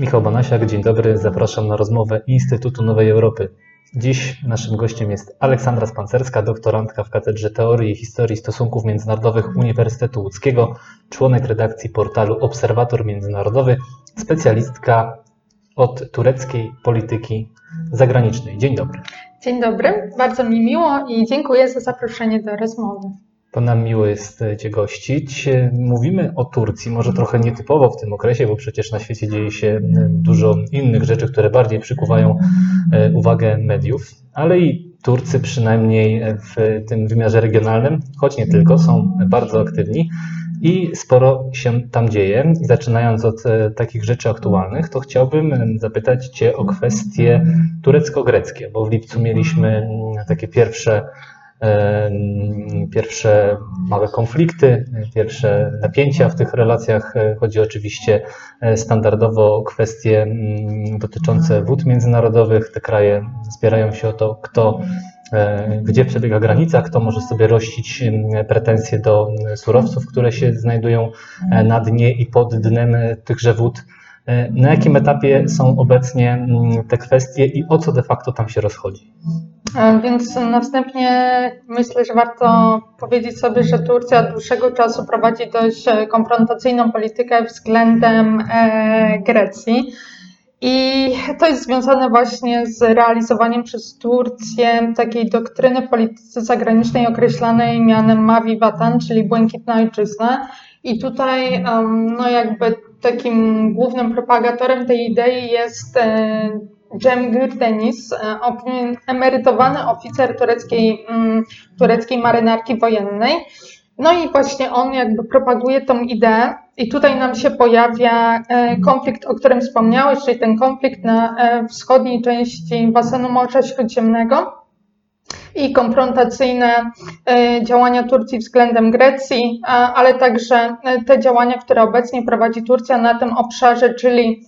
Michał Banasiak, dzień dobry. Zapraszam na rozmowę Instytutu Nowej Europy. Dziś naszym gościem jest Aleksandra Spancerska, doktorantka w Katedrze Teorii i Historii Stosunków Międzynarodowych Uniwersytetu Łódzkiego, członek redakcji portalu Obserwator Międzynarodowy, specjalistka od tureckiej polityki zagranicznej. Dzień dobry. Dzień dobry, bardzo mi miło i dziękuję za zaproszenie do rozmowy. To nam miło jest Cię gościć. Mówimy o Turcji, może trochę nietypowo w tym okresie, bo przecież na świecie dzieje się dużo innych rzeczy, które bardziej przykuwają uwagę mediów, ale i Turcy przynajmniej w tym wymiarze regionalnym, choć nie tylko, są bardzo aktywni i sporo się tam dzieje. Zaczynając od takich rzeczy aktualnych, to chciałbym zapytać Cię o kwestie turecko-greckie, bo w lipcu mieliśmy takie pierwsze pierwsze małe konflikty, pierwsze napięcia w tych relacjach. Chodzi oczywiście standardowo o kwestie dotyczące wód międzynarodowych. Te kraje spierają się o to, kto, gdzie przebiega granica, kto może sobie rościć pretensje do surowców, które się znajdują na dnie i pod dnem tychże wód. Na jakim etapie są obecnie te kwestie i o co de facto tam się rozchodzi? Więc na wstępie myślę, że warto powiedzieć sobie, że Turcja od dłuższego czasu prowadzi dość konfrontacyjną politykę względem Grecji. I to jest związane właśnie z realizowaniem przez Turcję takiej doktryny w polityce zagranicznej określanej mianem Mavi Vatan, czyli Błękitna Ojczyzna. I tutaj no jakby takim głównym propagatorem tej idei jest Cem Gürdenis, emerytowany oficer tureckiej, tureckiej marynarki wojennej. No i właśnie on jakby propaguje tą ideę i tutaj nam się pojawia konflikt, o którym wspomniałeś, czyli ten konflikt na wschodniej części basenu Morza Śródziemnego i konfrontacyjne działania Turcji względem Grecji, ale także te działania, które obecnie prowadzi Turcja na tym obszarze, czyli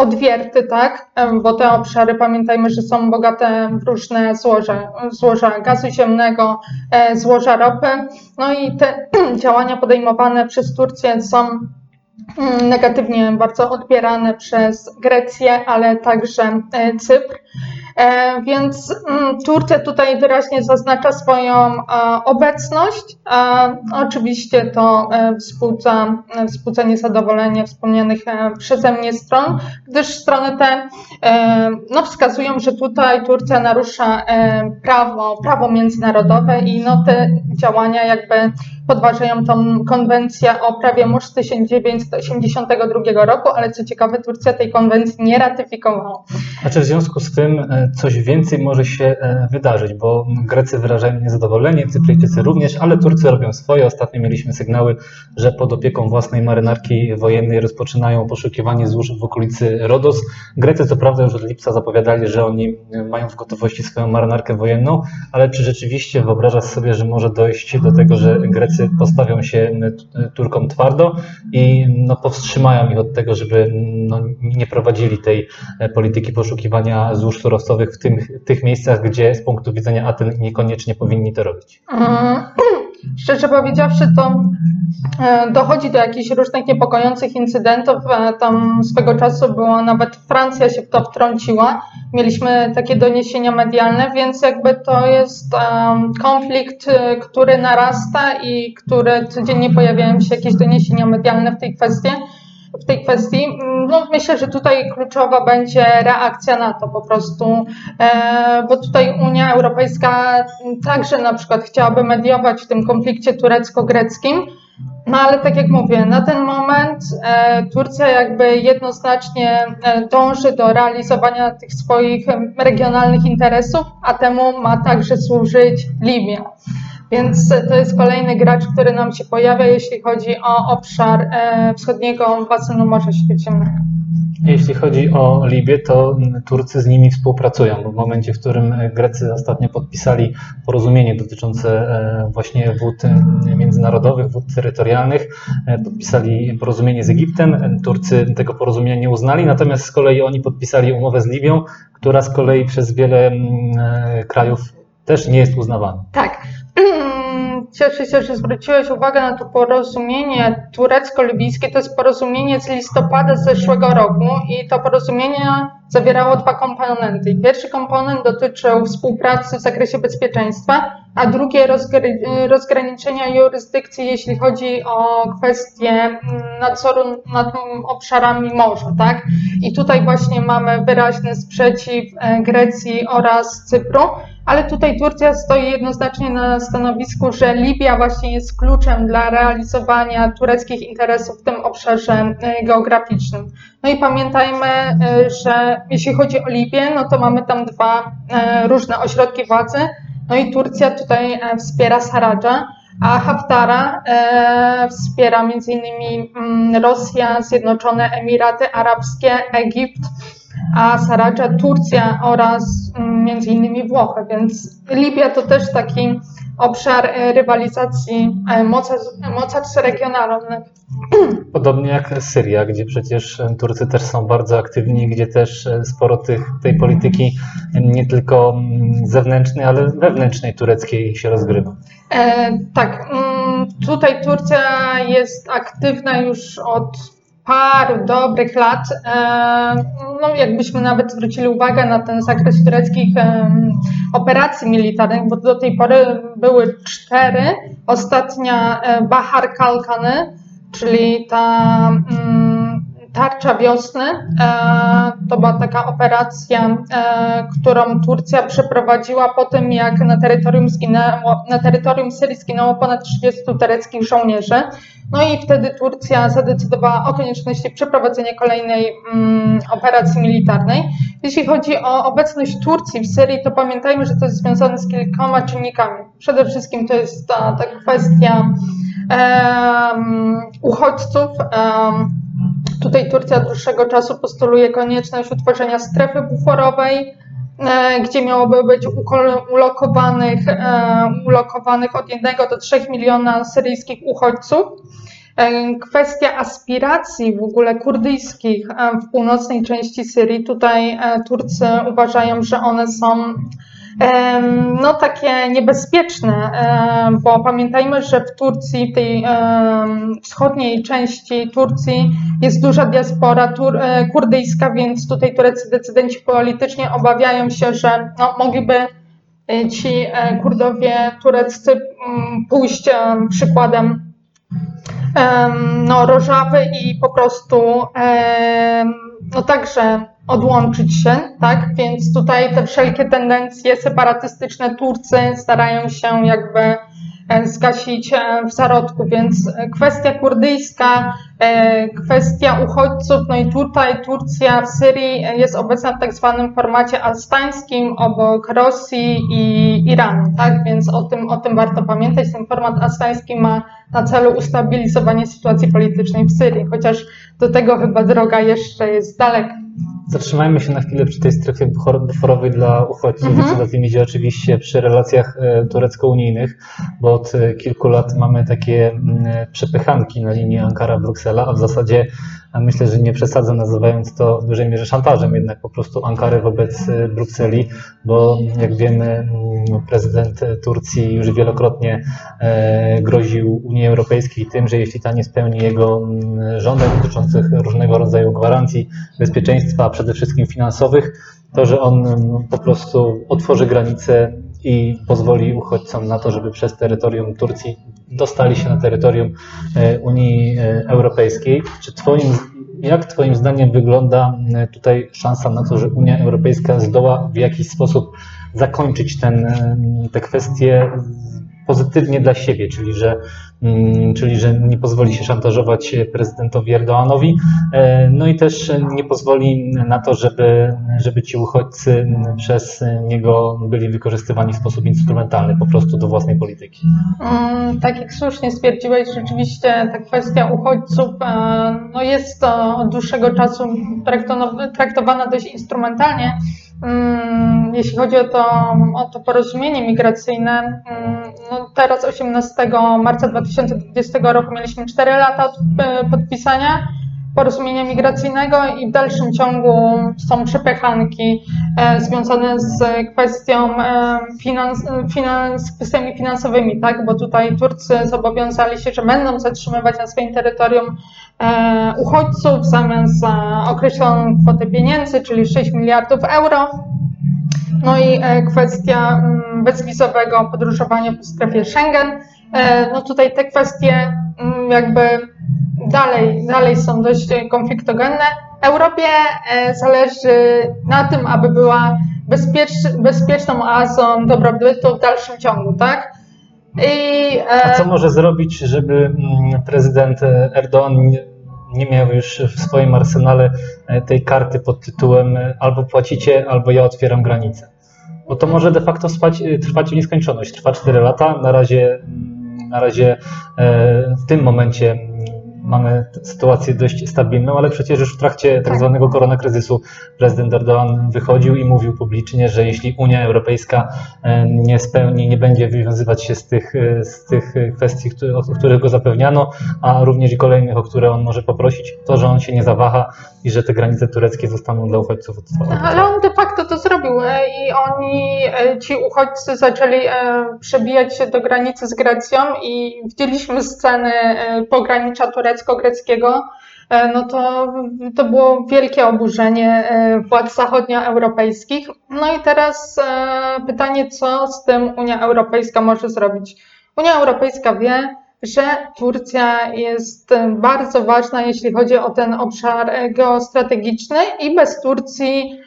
odwierty, tak? Bo te obszary, pamiętajmy, że są bogate w różne złoża, złoża gazu ziemnego, złoża ropy. No i te działania podejmowane przez Turcję są negatywnie bardzo odbierane przez Grecję, ale także Cypr. Więc Turcja tutaj wyraźnie zaznacza swoją obecność. Oczywiście to wzbudza, wzbudza niezadowolenie wspomnianych przeze mnie stron, gdyż strony te no, wskazują, że tutaj Turcja narusza prawo, prawo międzynarodowe i no, te działania jakby podważają tą konwencję o prawie mórz z 1982 roku, ale co ciekawe, Turcja tej konwencji nie ratyfikowała. A czy w związku z tym coś więcej może się wydarzyć, bo Grecy wyrażają niezadowolenie, Cypryjczycy również, ale Turcy robią swoje. Ostatnio mieliśmy sygnały, że pod opieką własnej marynarki wojennej rozpoczynają poszukiwanie złóż w okolicy Rodos. Grecy co prawda już od lipca zapowiadali, że oni mają w gotowości swoją marynarkę wojenną, ale czy rzeczywiście wyobrażasz sobie, że może dojść do tego, że Grecy postawią się Turkom twardo i no, powstrzymają ich od tego, żeby no, nie prowadzili tej polityki poszukiwania złóż w tym, tych miejscach, gdzie z punktu widzenia Aten niekoniecznie powinni to robić? Szczerze powiedziawszy, to dochodzi do jakichś różnych niepokojących incydentów. Tam swego czasu była nawet Francja się w to wtrąciła. Mieliśmy takie doniesienia medialne, więc jakby to jest konflikt, który narasta i który codziennie pojawiają się jakieś doniesienia medialne w tej kwestii w tej kwestii. No, myślę, że tutaj kluczowa będzie reakcja na to po prostu, e, bo tutaj Unia Europejska także na przykład chciałaby mediować w tym konflikcie turecko-greckim. No ale tak jak mówię, na ten moment e, Turcja jakby jednoznacznie e, dąży do realizowania tych swoich regionalnych interesów, a temu ma także służyć Libia. Więc to jest kolejny gracz, który nam się pojawia, jeśli chodzi o obszar e, wschodniego basenu Morza Śródziemnego. Jeśli chodzi o Libię, to Turcy z nimi współpracują, bo w momencie, w którym Grecy ostatnio podpisali porozumienie dotyczące właśnie wód międzynarodowych, wód terytorialnych, podpisali porozumienie z Egiptem, Turcy tego porozumienia nie uznali, natomiast z kolei oni podpisali umowę z Libią, która z kolei przez wiele krajów też nie jest uznawana. Tak. Mm, cieszę się, że zwróciłeś uwagę na to porozumienie turecko-libijskie. To jest porozumienie z listopada zeszłego roku i to porozumienie zawierało dwa komponenty. Pierwszy komponent dotyczył współpracy w zakresie bezpieczeństwa, a drugie rozgr- rozgraniczenia jurysdykcji, jeśli chodzi o kwestie mm, nadzoru nad obszarami morza. Tak? I tutaj właśnie mamy wyraźny sprzeciw e, Grecji oraz Cypru. Ale tutaj Turcja stoi jednoznacznie na stanowisku, że Libia właśnie jest kluczem dla realizowania tureckich interesów w tym obszarze e, geograficznym. No i pamiętajmy, e, że jeśli chodzi o Libię, no to mamy tam dwa e, różne ośrodki władzy. No i Turcja tutaj wspiera Saradża, a Haftara wspiera m.in. mm, Rosja, Zjednoczone Emiraty Arabskie, Egipt, a Saradża Turcja oraz mm, między innymi Włochy, więc Libia to też taki obszar e, rywalizacji e, mocarstw, regionalnych. Podobnie jak Syria, gdzie przecież Turcy też są bardzo aktywni, gdzie też sporo tych, tej polityki nie tylko mm, zewnętrznej, ale wewnętrznej tureckiej się rozgrywa. E, tak, mm, tutaj Turcja jest aktywna już od paru dobrych lat. No, jakbyśmy nawet zwrócili uwagę na ten zakres tureckich operacji militarnych, bo do tej pory były cztery. Ostatnia e, Bahar Kalkany, czyli ta mm, tarcza wiosny. E, to była taka operacja, e, którą Turcja przeprowadziła po tym, jak na terytorium, zginęło, na terytorium Syrii zginęło ponad 30 tureckich żołnierzy. No i wtedy Turcja zadecydowała o konieczności przeprowadzenia kolejnej mm, operacji militarnej. Jeśli chodzi o obecność Turcji w Syrii, to pamiętajmy, że to jest związane z kilkoma czynnikami. Przede wszystkim to jest ta, ta kwestia em, uchodźców. Em, Tutaj Turcja od dłuższego czasu postuluje konieczność utworzenia strefy buforowej, e, gdzie miałoby być ulokowanych, e, ulokowanych od 1 do 3 miliona syryjskich uchodźców. E, Kwestia aspiracji w ogóle kurdyjskich w północnej części Syrii, tutaj Turcy uważają, że one są no takie niebezpieczne, bo pamiętajmy, że w Turcji, tej wschodniej części Turcji jest duża diaspora e, kurdyjska, więc tutaj tureccy decydenci politycznie obawiają się, że no, mogliby e, ci e, Kurdowie tureccy mm, pójść em, przykładem em, no, Rożawy i po prostu no także odłączyć się, tak? Więc tutaj te wszelkie tendencje separatystyczne Turcy starają się jakby e, zgasić e, w zarodku, więc e, kwestia kurdyjska, e, kwestia uchodźców, no i tutaj Turcja w Syrii jest obecna w tak zwanym formacie astańskim obok Rosji i Iranu, tak? Więc o tym, o tym warto pamiętać. Ten format astański ma na celu ustabilizowanie sytuacji politycznej w Syrii, chociaż do tego chyba droga jeszcze jest daleka. Zatrzymajmy się na chwilę przy tej strefie bufor- buforowej dla uchodźców Mhm. wszystkim idzie oczywiście przy relacjach e, turecko-unijnych, bo od e, kilku lat mamy takie mm, przepychanki na linii Ankara-Bruksela, a w zasadzie myślę, że nie przesadzę nazywając to w dużej mierze szantażem jednak po prostu Ankary wobec e, Brukseli, bo jak wiemy mm, prezydent Turcji już wielokrotnie e, groził Unii Europejskiej tym, że jeśli ta nie spełni jego mm, żądań dotyczących różnego rodzaju gwarancji bezpieczeństwa, przede wszystkim finansowych, to, że on mm, po prostu otworzy granice i pozwoli uchodźcom na to, żeby przez terytorium Turcji dostali się na terytorium e, Unii e, Europejskiej. Czy twoim, jak Twoim zdaniem wygląda e, tutaj szansa na to, że Unia Europejska zdoła w jakiś sposób zakończyć ten, e, te kwestie pozytywnie dla siebie, czyli że, mm, czyli że nie pozwoli się szantażować prezydentowi Erdoğanowi, e, no i też nie pozwoli na to, żeby, żeby ci uchodźcy przez niego byli wykorzystywani w sposób instrumentalny po prostu do własnej polityki. Mm, Tak jak słusznie stwierdziłeś, rzeczywiście ta kwestia uchodźców e, no jest od dłuższego czasu traktowana dość instrumentalnie. Mm, Jeśli chodzi o to, o to porozumienie migracyjne, mm, no teraz 18 marca 2020 roku mieliśmy 4 lata od e, podpisania porozumienia migracyjnego i w dalszym ciągu są przepychanki e, związane z kwestią e, finans, finans, kwestiami finansowymi, tak? Bo tutaj Turcy zobowiązali się, że będą zatrzymywać na swoim terytorium e, uchodźców w zamian za określoną kwotę pieniędzy, czyli 6 miliardów euro. No i kwestia mm, bezwizowego podróżowania po strefie Schengen. No tutaj te kwestie mm, jakby dalej, dalej są dość e, konfliktogenne. Europie e, zależy na tym, aby była bezpiecz, bezpieczną oazą dobrobytu w dalszym ciągu, tak? I, e, A co może zrobić, żeby mm, prezydent e, Erdoğan nie- miał już w swoim arsenale tej karty pod tytułem albo płacicie, albo ja otwieram granicę? Bo to może de facto spać, trwać w nieskończoność. Trwa 4 lata. Na razie, mm, na razie w tym momencie mamy sytuację dość stabilną, ale przecież już w trakcie tak Tak. zwanego koronakryzysu prezydent Erdoğan wychodził i mówił publicznie, że jeśli Unia Europejska e, nie spełni, nie będzie wywiązywać się z tych, e, z tych kwestii, o których go zapewniano, a również i kolejnych, o które on może poprosić, to, że on się nie zawaha i że te granice tureckie zostaną dla uchodźców otworzone. Ale on de facto to zrobił e, i oni, ci uchodźcy zaczęli przebijać się do granicy z Grecją i widzieliśmy sceny pogranicza turecko-greckiego, e, no to, to było wielkie oburzenie e, władz zachodnioeuropejskich. No i teraz e, pytanie, co z tym Unia Europejska może zrobić? Unia Europejska wie, że Turcja jest bardzo ważna, jeśli chodzi o ten obszar geostrategiczny i bez Turcji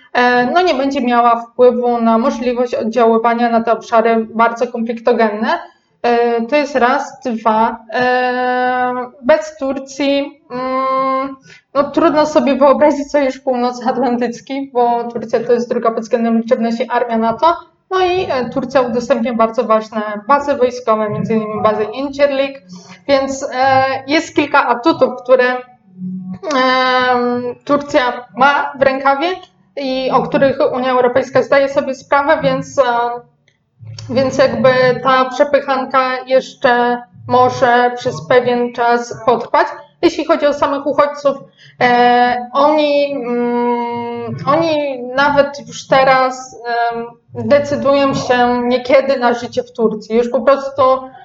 no, nie będzie miała wpływu na możliwość oddziaływania na te obszary bardzo konfliktogenne. E, To jest raz, dwa. e, Bez Turcji mm, no, trudno sobie wyobrazić Sojusz Północnoatlantycki, bo Turcja to jest druga pod względem liczebności armia NATO. No i e, Turcja udostępnia bardzo ważne bazy wojskowe, m.in. bazę Incirlik, więc jest kilka atutów, które Turcja ma w rękawie i o których Unia Europejska zdaje sobie sprawę, więc, więc jakby ta przepychanka jeszcze może przez pewien czas potrwać. Jeśli chodzi o samych uchodźców, e, oni, mm, oni nawet już teraz em, decydują się niekiedy na życie w Turcji. Już po prostu e,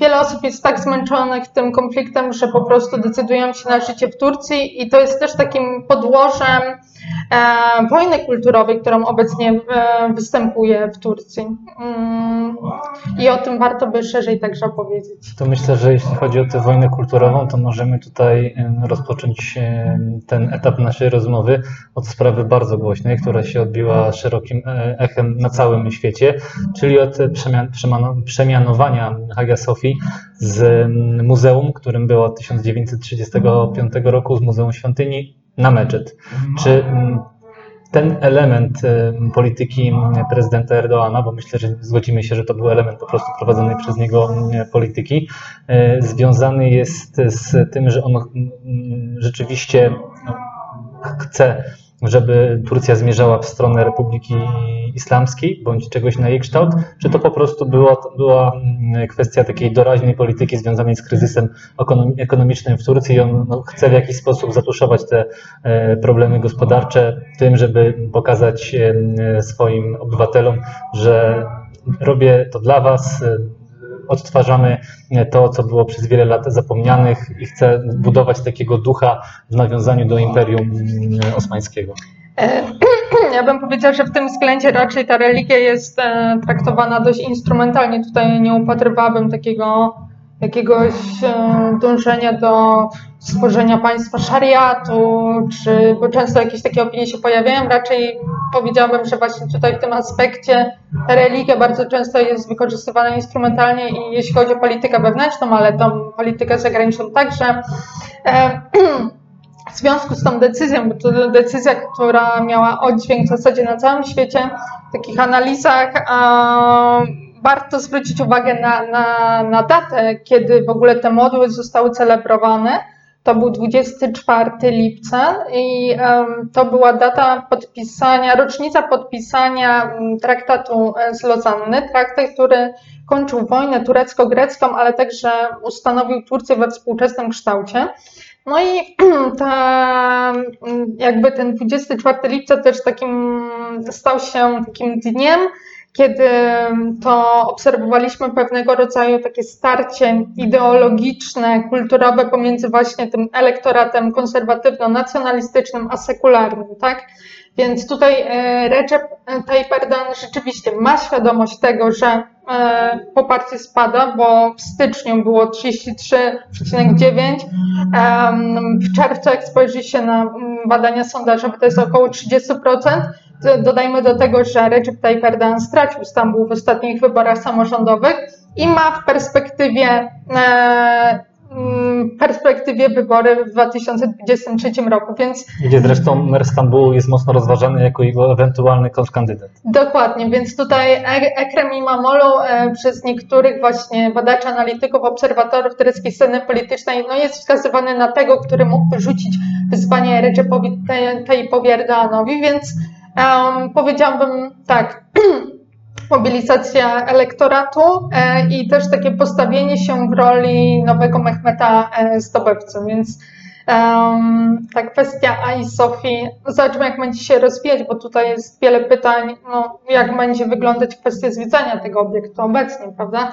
wiele osób jest tak zmęczonych tym konfliktem, że po prostu decydują się na życie w Turcji i to jest też takim podłożem e, wojny kulturowej, którą obecnie e, występuje w Turcji. Mm, I o tym warto by szerzej także opowiedzieć. To myślę, że jeśli chodzi o tę wojnę kulturową, to możemy tutaj rozpocząć ten etap naszej rozmowy od sprawy bardzo głośnej, która się odbiła szerokim e, echem na całym świecie, czyli od przemian, przemano- Hagia Sofii z em, muzeum, którym było od 1935 roku, z Muzeum Świątyni na meczet. Czy mm, ten element em, polityki mm, prezydenta Erdoana, bo myślę, że zgodzimy się, że to był element po prostu prowadzonej przez niego mm, polityki, e, związany jest z tym, że on mm, rzeczywiście no, chce, żeby Turcja zmierzała w stronę Republiki Islamskiej bądź czegoś na jej kształt, czy to po prostu było, była mm, kwestia takiej doraźnej polityki związanej z kryzysem ekonom- ekonomicznym w Turcji i on no, chce w jakiś sposób zatuszować te e, problemy gospodarcze tym, żeby pokazać swoim obywatelom, że robię to dla was, odtwarzamy to, co było przez wiele lat zapomnianych i chcę budować takiego ducha w nawiązaniu do Imperium mm, Osmańskiego. E, Ja bym powiedziała, że w tym względzie raczej ta religia jest e, traktowana dość instrumentalnie. Tutaj nie upatrywałabym takiego jakiegoś e, dążenia do stworzenia państwa szariatu, czy, bo często jakieś takie opinie się pojawiają. Raczej powiedziałabym, że właśnie tutaj w tym aspekcie religia bardzo często jest wykorzystywana instrumentalnie i jeśli chodzi o politykę wewnętrzną, ale tą politykę zagraniczną także. E, w związku z tą decyzją, bo to decyzja, która miała oddźwięk w zasadzie na całym świecie, w takich analizach, warto zwrócić uwagę na, na, na datę, kiedy w ogóle te modły zostały celebrowane. To był 24 lipca i em, to była data podpisania, rocznica podpisania mm, traktatu e, z Lozanny, traktat, który kończył wojnę turecko-grecką, ale także ustanowił Turcję we współczesnym kształcie. No i ta, jakby ten 24 lipca też takim stał się takim dniem, kiedy to obserwowaliśmy pewnego rodzaju takie starcie ideologiczne, kulturowe pomiędzy właśnie tym elektoratem konserwatywno-nacjonalistycznym a sekularnym, tak? Więc tutaj e, Recep Tayyip Erdogan rzeczywiście ma świadomość tego, że e, poparcie spada, bo w styczniu było 33,9, w czerwcu jak spojrzy się na mm, badania sondażowe to jest około 30%, Dodajmy do tego, że Recep Tayyip Erdogan stracił Stambuł w ostatnich wyborach samorządowych i ma w perspektywie e, mm, perspektywie wybory w 2023 roku, więc... Gdzie zresztą mer Stambułu jest mocno rozważany jako jego ewentualny kontrkandydat. Dokładnie, więc tutaj e, Ekrem Imamoglu e, przez niektórych właśnie badaczy, analityków, obserwatorów tureckiej sceny politycznej no jest wskazywany na tego, który mógłby rzucić wyzwanie Recepowi Tayyipowi Erdoganowi, więc Um, powiedziałabym tak, mobilizacja elektoratu e, i też takie postawienie się w roli nowego Mehmeta e, zdobywcy, więc um, ta kwestia AI Sofii, zobaczymy jak będzie się rozwijać, bo tutaj jest wiele pytań, no, jak będzie wyglądać kwestia zwiedzania tego obiektu obecnie, prawda?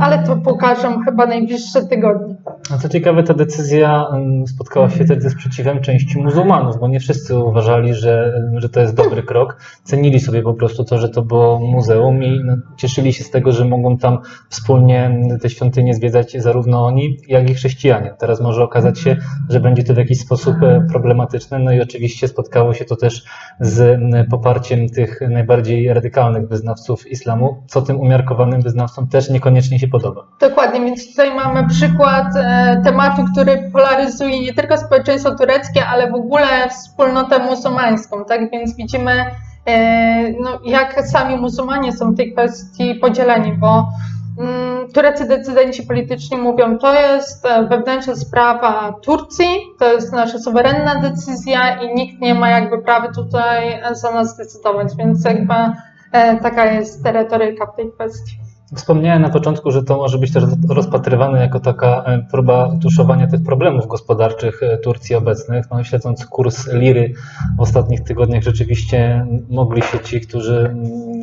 Ale to pokażę chyba najbliższe tygodnie. A co ciekawe, ta decyzja spotkała się wtedy z sprzeciwem części muzułmanów, bo nie wszyscy uważali, że, że to jest dobry krok. Cenili sobie po prostu to, że to było muzeum i no, cieszyli się z tego, że mogą tam wspólnie te świątynie zwiedzać zarówno oni, jak i chrześcijanie. Teraz może okazać się, że będzie to w jakiś sposób e, problematyczne, no i oczywiście spotkało się to też z poparciem tych najbardziej radykalnych wyznawców islamu, co tym umiarkowanym wyznawcom też nie niekoniecznie się podoba. Dokładnie, więc tutaj mamy przykład e, tematu, który polaryzuje nie tylko społeczeństwo tureckie, ale w ogóle wspólnotę muzułmańską, tak? Więc widzimy, e, no, jak sami muzułmanie są w tej kwestii podzieleni, bo mm, tureccy decydenci polityczni mówią, to jest e, wewnętrzna sprawa Turcji, to jest nasza suwerenna decyzja i nikt nie ma jakby prawa tutaj za nas decydować, więc jakby taka jest retoryka w tej kwestii. Wspomniałem na początku, że to może być też rozpatrywane jako taka e, próba tuszowania tych problemów gospodarczych e, Turcji obecnych. No, śledząc kurs liry w ostatnich tygodniach, rzeczywiście mogli się ci, którzy,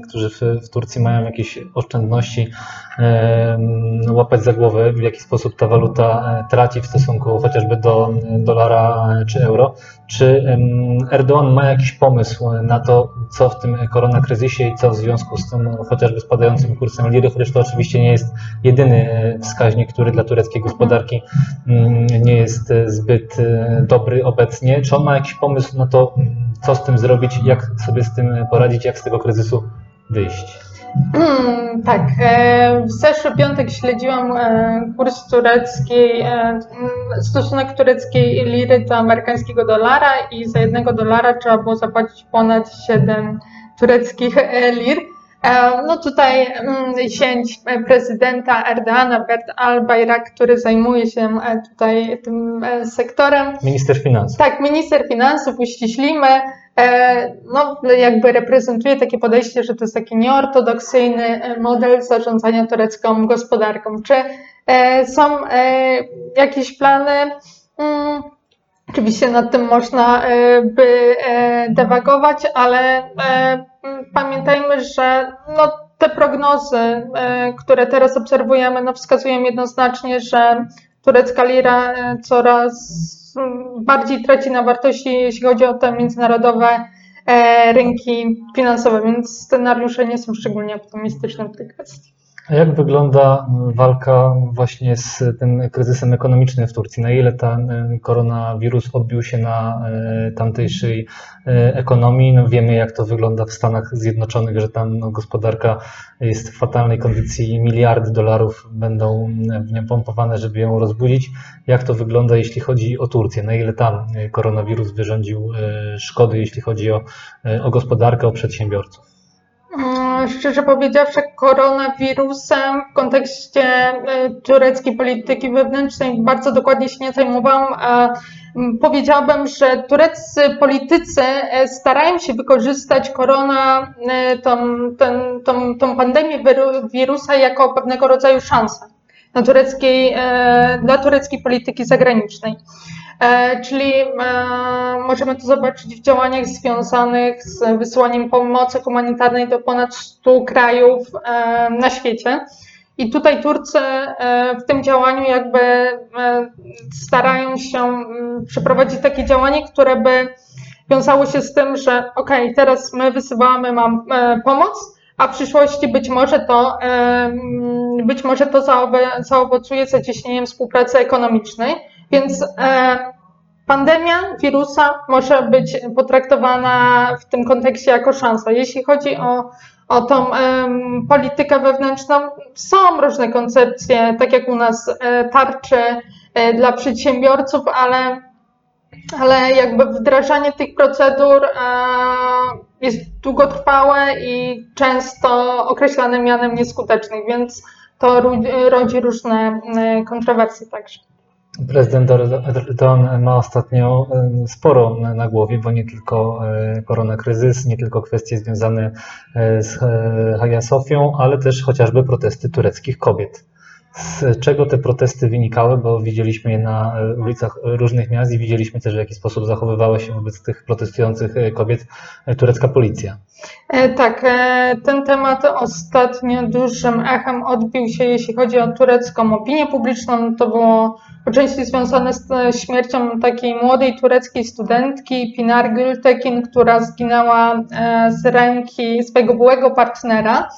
którzy w, Turcji mają jakieś oszczędności, e, łapać za głowę, w jaki sposób ta waluta traci w stosunku chociażby do dolara czy euro. Czy Erdoğan ma jakiś pomysł na to, co w tym koronakryzysie i co w związku z tym chociażby spadającym kursem liry, chociaż to oczywiście nie jest jedyny e, wskaźnik, który dla tureckiej gospodarki mm, nie jest e, zbyt e, dobry obecnie. Czy on ma jakiś pomysł na to, co z tym zrobić, jak sobie z tym poradzić, jak z tego kryzysu wyjść? Hmm, tak, w zeszły piątek śledziłam kurs tureckiej, stosunek tureckiej liry do amerykańskiego dolara i za jednego dolara trzeba było zapłacić ponad 7 tureckich lir. E, no tutaj mm, zięć prezydenta Erdogana, Bert Al-Bayrak, który zajmuje się e, tutaj tym e, sektorem. Minister finansów. Tak, minister finansów, uściślimy. No, jakby reprezentuje takie podejście, że to jest taki nieortodoksyjny model zarządzania turecką gospodarką. Czy są jakieś plany? Mm, oczywiście nad tym można by dewagować, ale pamiętajmy, że no, te prognozy, e, które teraz obserwujemy, no, wskazują jednoznacznie, że turecka lira e, coraz bardziej traci na wartości, jeśli chodzi o te międzynarodowe e, rynki finansowe, więc scenariusze nie są szczególnie optymistyczne w tej kwestii. A jak wygląda walka właśnie z tym kryzysem ekonomicznym w Turcji? Na ile ten koronawirus odbił się na e, tamtejszej e, ekonomii? No wiemy, jak to wygląda w Stanach Zjednoczonych, że tam no, gospodarka jest w fatalnej kondycji i miliardy dolarów będą w nią pompowane, żeby ją rozbudzić. Jak to wygląda, jeśli chodzi o Turcję? Na ile tam koronawirus wyrządził e, szkody, jeśli chodzi o, o gospodarkę, o przedsiębiorców? Mm, szczerze powiedziawszy, koronawirusem w kontekście e, tureckiej polityki wewnętrznej bardzo dokładnie się nie zajmowałam. Powiedziałabym, że tureccy politycy e, starają się wykorzystać korona, e, tą, tą, tą pandemię wirusa jako pewnego rodzaju szansę dla tureckiej, dla tureckiej polityki zagranicznej. E, czyli e, możemy to zobaczyć w działaniach związanych z wysyłaniem pomocy humanitarnej do ponad 100 krajów e, na świecie. I tutaj Turcy w tym działaniu jakby starają się przeprowadzić takie działanie, które by wiązało się z tym, że ok, teraz my wysyłamy mam pomoc, a w przyszłości być może to, być może to zaowocuje zacieśnieniem współpracy ekonomicznej. Więc e, pandemia wirusa może być potraktowana w tym kontekście jako szansa. Jeśli chodzi o, o tą politykę wewnętrzną, są różne koncepcje, tak jak u nas e, tarczy e, dla przedsiębiorców, ale, ale jakby wdrażanie tych procedur jest długotrwałe i często określane mianem nieskutecznych, więc to rodzi różne kontrowersje także. Prezydent Erdogan ma ostatnio sporo na głowie, bo nie tylko e, koronakryzys, nie tylko kwestie związane e, z Hagia Sofią, ale też chociażby protesty tureckich kobiet. Z czego te protesty wynikały, bo widzieliśmy je na ulicach różnych miast i widzieliśmy też, w jaki sposób zachowywała się wobec tych protestujących kobiet turecka policja. Tak, ten temat ostatnio dużym echem odbił się, jeśli chodzi o turecką opinię publiczną. To było po części związane z e, śmiercią takiej młodej tureckiej studentki Pinar Gültekin, która zginęła e, z ręki swojego byłego partnera.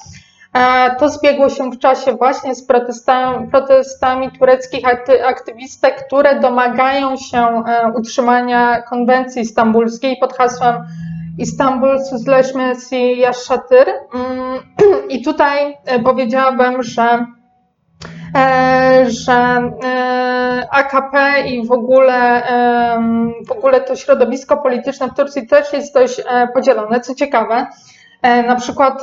E, to zbiegło się w czasie właśnie z protestami, protestami tureckich aktywistek, które domagają się utrzymania konwencji stambulskiej pod hasłem Istanbul Sözleşmesi Yaşatır. Mm, I tutaj powiedziałabym, że E, że e, AKP i w ogóle, w ogóle to środowisko polityczne w Turcji też jest dość e, podzielone. Co ciekawe, na przykład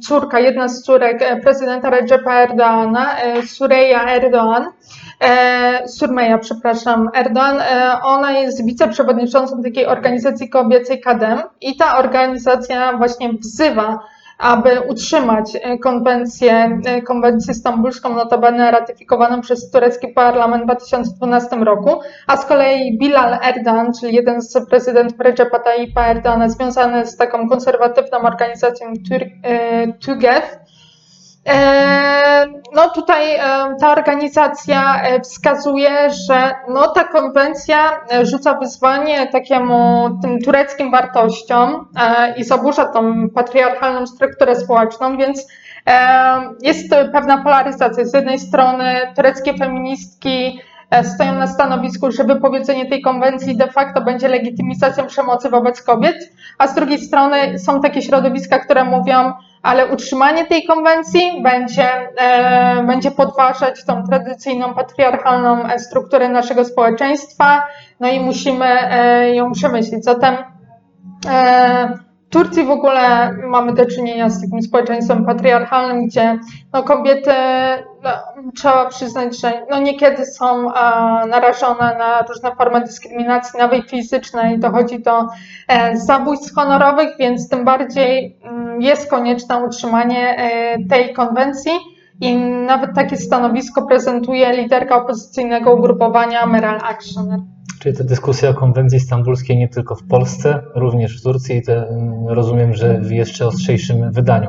córka, jedna z córek prezydenta Recepa Erdoana, Sureya Erdoğan, Surmeja, przepraszam, Erdoğan, ona jest wiceprzewodniczącą takiej organizacji kobiecej KADEM i ta organizacja właśnie wzywa aby utrzymać e, konwencję, e, konwencję stambulską, notabene ratyfikowaną przez turecki parlament w 2012 roku, a z kolei Bilal Erdoğan, czyli jeden z prezydentów Recepa Tayyipa Erdoğana, związany z taką konserwatywną organizacją TÜGEV, E, no tutaj e, ta organizacja e, wskazuje, że no ta konwencja rzuca wyzwanie takiemu tym tureckim wartościom i zaburza tą patriarchalną strukturę społeczną, więc jest pewna polaryzacja. Z jednej strony tureckie feministki stoją na stanowisku, że wypowiedzenie tej konwencji de facto będzie legitymizacją przemocy wobec kobiet, a z drugiej strony są takie środowiska, które mówią, ale utrzymanie tej konwencji będzie, e, będzie podważać tą tradycyjną, patriarchalną e, strukturę naszego społeczeństwa, no i musimy e, ją przemyśleć. Zatem w Turcji w ogóle mamy do czynienia z takim społeczeństwem patriarchalnym, gdzie no, kobiety, no, trzeba przyznać, że no, niekiedy są narażone na różne formy dyskryminacji, nawet fizycznej, dochodzi do e, zabójstw honorowych, więc tym bardziej mm, jest konieczne utrzymanie e, tej konwencji. I nawet takie stanowisko prezentuje liderka opozycyjnego ugrupowania Meral Akşener. Czyli ta dyskusja o konwencji stambulskiej nie tylko w Polsce, również w Turcji i mm, rozumiem, że w jeszcze ostrzejszym wydaniu.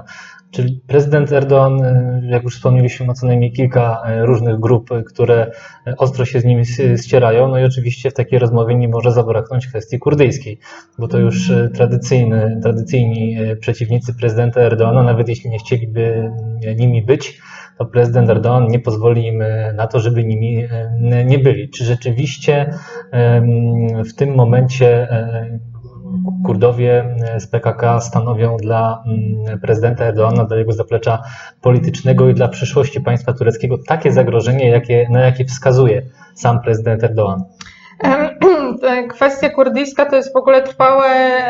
Czyli prezydent Erdoğan, y, jak już wspomnieliśmy, ma co najmniej kilka y, różnych grup, które ostro się z nimi ścierają. No i oczywiście w takiej rozmowie nie może zabraknąć kwestii kurdyjskiej, bo to już y, tradycyjny, tradycyjni przeciwnicy prezydenta Erdoğana, nawet jeśli nie chcieliby nimi być, to prezydent Erdoğan nie pozwoli im e, na to, żeby nimi e, nie byli. Czy rzeczywiście w tym momencie e, Kurdowie z PKK stanowią dla mm, prezydenta Erdoğana, dla jego zaplecza politycznego i dla przyszłości państwa tureckiego takie zagrożenie, jakie, na jakie wskazuje sam prezydent Erdoğan? Kwestia kurdyjska to jest w ogóle trwałe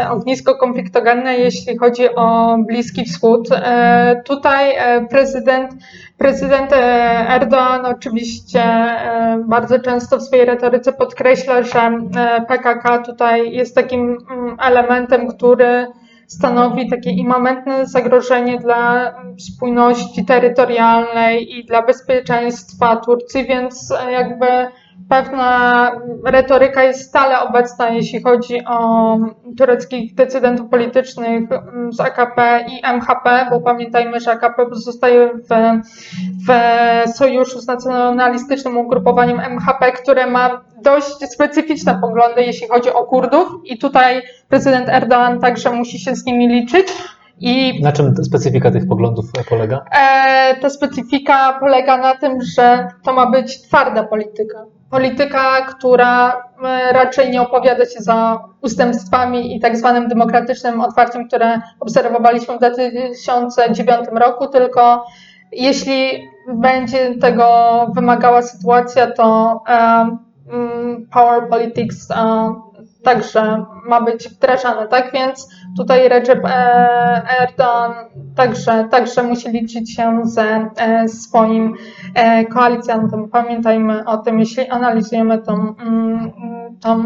ognisko konfliktogenne, jeśli chodzi o Bliski Wschód. Tutaj prezydent Prezydent e, Erdoğan oczywiście e, bardzo często w swojej retoryce podkreśla, że e, PKK tutaj jest takim mm, elementem, który stanowi takie immamentne zagrożenie dla spójności terytorialnej i dla bezpieczeństwa Turcji, więc jakby pewna retoryka jest stale obecna, jeśli chodzi o tureckich decydentów politycznych mm, z AKP i MHP, bo pamiętajmy, że AKP pozostaje w, w sojuszu z nacjonalistycznym ugrupowaniem MHP, które ma dość specyficzne poglądy, jeśli chodzi o Kurdów i tutaj prezydent Erdoğan także musi się z nimi liczyć. I Na czym specyfika tych poglądów polega? E, ta specyfika polega na tym, że to ma być twarda polityka. Polityka, która e, raczej nie opowiada się za ustępstwami i tak zwanym demokratycznym otwarciem, które obserwowaliśmy w 2009 roku, tylko jeśli będzie tego wymagała sytuacja, to e, mm, power politics e, także ma być wdrażane, tak? Więc tutaj Recep e, Erdoğan także, także musi liczyć się ze e, swoim e, koalicjantem. Pamiętajmy o tym, jeśli analizujemy tą, mm, tą,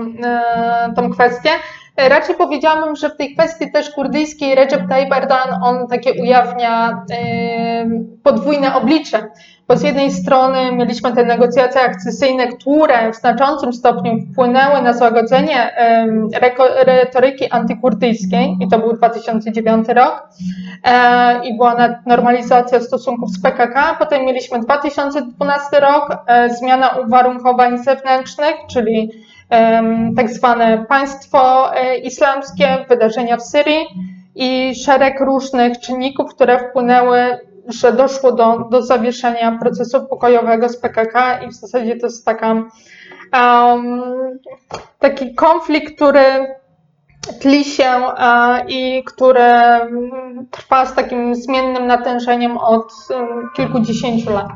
tą kwestię. E, Raczej powiedziałabym, że w tej kwestii też kurdyjskiej Recep Tayyip Erdoğan, on takie ujawnia e, podwójne oblicze. Bo z jednej strony mieliśmy te negocjacje akcesyjne, które w znaczącym stopniu wpłynęły na złagodzenie retoryki antykurdyjskiej, i to był 2009 rok, e, i była normalizacja stosunków z PKK. Potem mieliśmy 2012 rok, zmiana uwarunkowań zewnętrznych, czyli tak zwane państwo e, islamskie, wydarzenia w Syrii i szereg różnych czynników, które wpłynęły że doszło do, do zawieszenia procesu pokojowego z PKK i w zasadzie to jest taka, um, taki konflikt, który tli się i który mm, trwa z takim zmiennym natężeniem od kilkudziesięciu lat.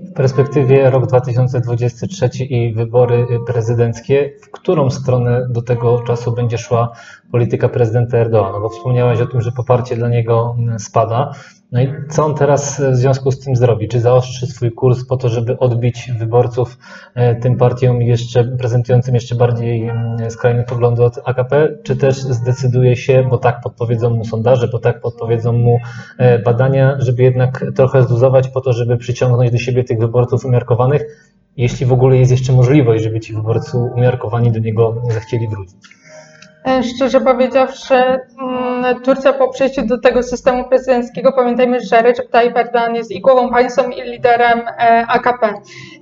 W perspektywie rok 2023 i wybory prezydenckie, w którą stronę do tego czasu będzie szła polityka prezydenta Erdoğana? No Bo wspomniałaś o tym, że poparcie dla niego spada. No i co on teraz w związku z tym zrobi? Czy zaostrzy swój kurs po to, żeby odbić wyborców e, tym partiom jeszcze prezentującym jeszcze bardziej mm, skrajne poglądy od AKP, czy też zdecyduje się, bo tak podpowiedzą mu sondaże, bo tak podpowiedzą mu e, badania, żeby jednak trochę zluzować po to, żeby przyciągnąć do siebie tych wyborców umiarkowanych, jeśli w ogóle jest jeszcze możliwość, żeby ci wyborcy umiarkowani do niego zechcieli wrócić. E, Szczerze powiedziawszy, mm, Turcja po przejściu do tego systemu prezydenckiego, pamiętajmy, że Recep Tayyip Erdoğan jest i głową państwem, i liderem e, AKP.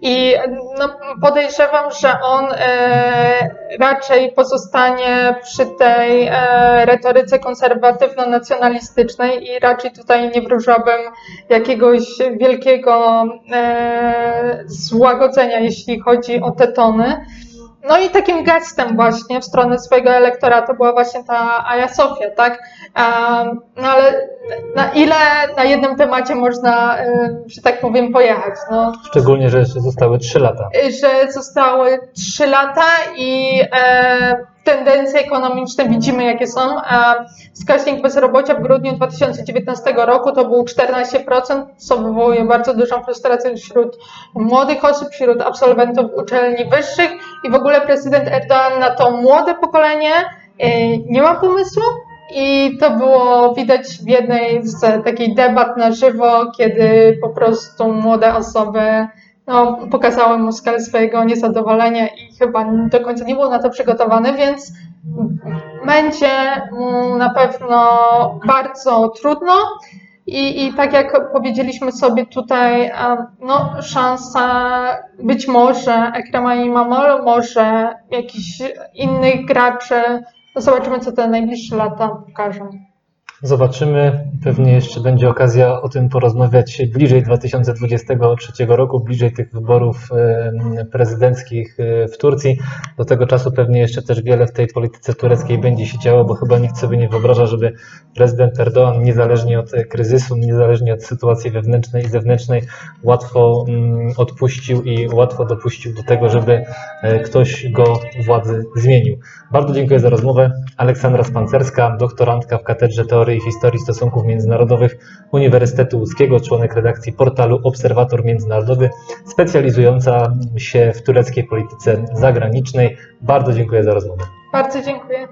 I no, podejrzewam, że on e, raczej pozostanie przy tej retoryce konserwatywno-nacjonalistycznej i raczej tutaj nie wróżyłabym jakiegoś wielkiego złagodzenia, jeśli chodzi o te tony. No i takim gestem właśnie w stronę swojego elektoratu była właśnie ta Aja Sofia, tak? No ale na ile na jednym temacie można, że tak powiem, pojechać? No, Szczególnie, że jeszcze zostały 3 lata. że zostały 3 lata i e, tendencje ekonomiczne widzimy jakie są. Wskaźnik bezrobocia w grudniu 2019 roku to był 14%, co wywołuje bardzo dużą frustrację wśród młodych osób, wśród absolwentów uczelni wyższych i w ogóle prezydent Erdoğan na to młode pokolenie y, nie ma pomysłu. I to było widać w jednej z takich debat na żywo, kiedy po prostu młode osoby no, pokazały mu skalę swojego niezadowolenia i chyba do końca nie był na to przygotowany, więc będzie mu na pewno bardzo trudno. I, I tak jak powiedzieliśmy sobie tutaj, no, szansa być może Ekrema Imamoglu, może jakichś innych graczy. No zobaczymy, co te najbliższe lata pokażą. Zobaczymy. Pewnie jeszcze będzie okazja o tym porozmawiać bliżej 2023 roku, bliżej tych wyborów e, prezydenckich e, w Turcji. Do tego czasu pewnie jeszcze też wiele w tej polityce tureckiej będzie się działo, bo chyba nikt sobie nie wyobraża, żeby prezydent Erdoğan, niezależnie od kryzysu, niezależnie od sytuacji wewnętrznej i zewnętrznej, łatwo mm, odpuścił i łatwo dopuścił do tego, żeby e, ktoś go władzy zmienił. Bardzo dziękuję za rozmowę. Aleksandra Spancerska, doktorantka w Katedrze Teorii i Historii Stosunków Międzynarodowych Uniwersytetu Łódzkiego, członek redakcji portalu Obserwator Międzynarodowy, specjalizująca się w tureckiej polityce zagranicznej. Bardzo dziękuję za rozmowę. Bardzo dziękuję.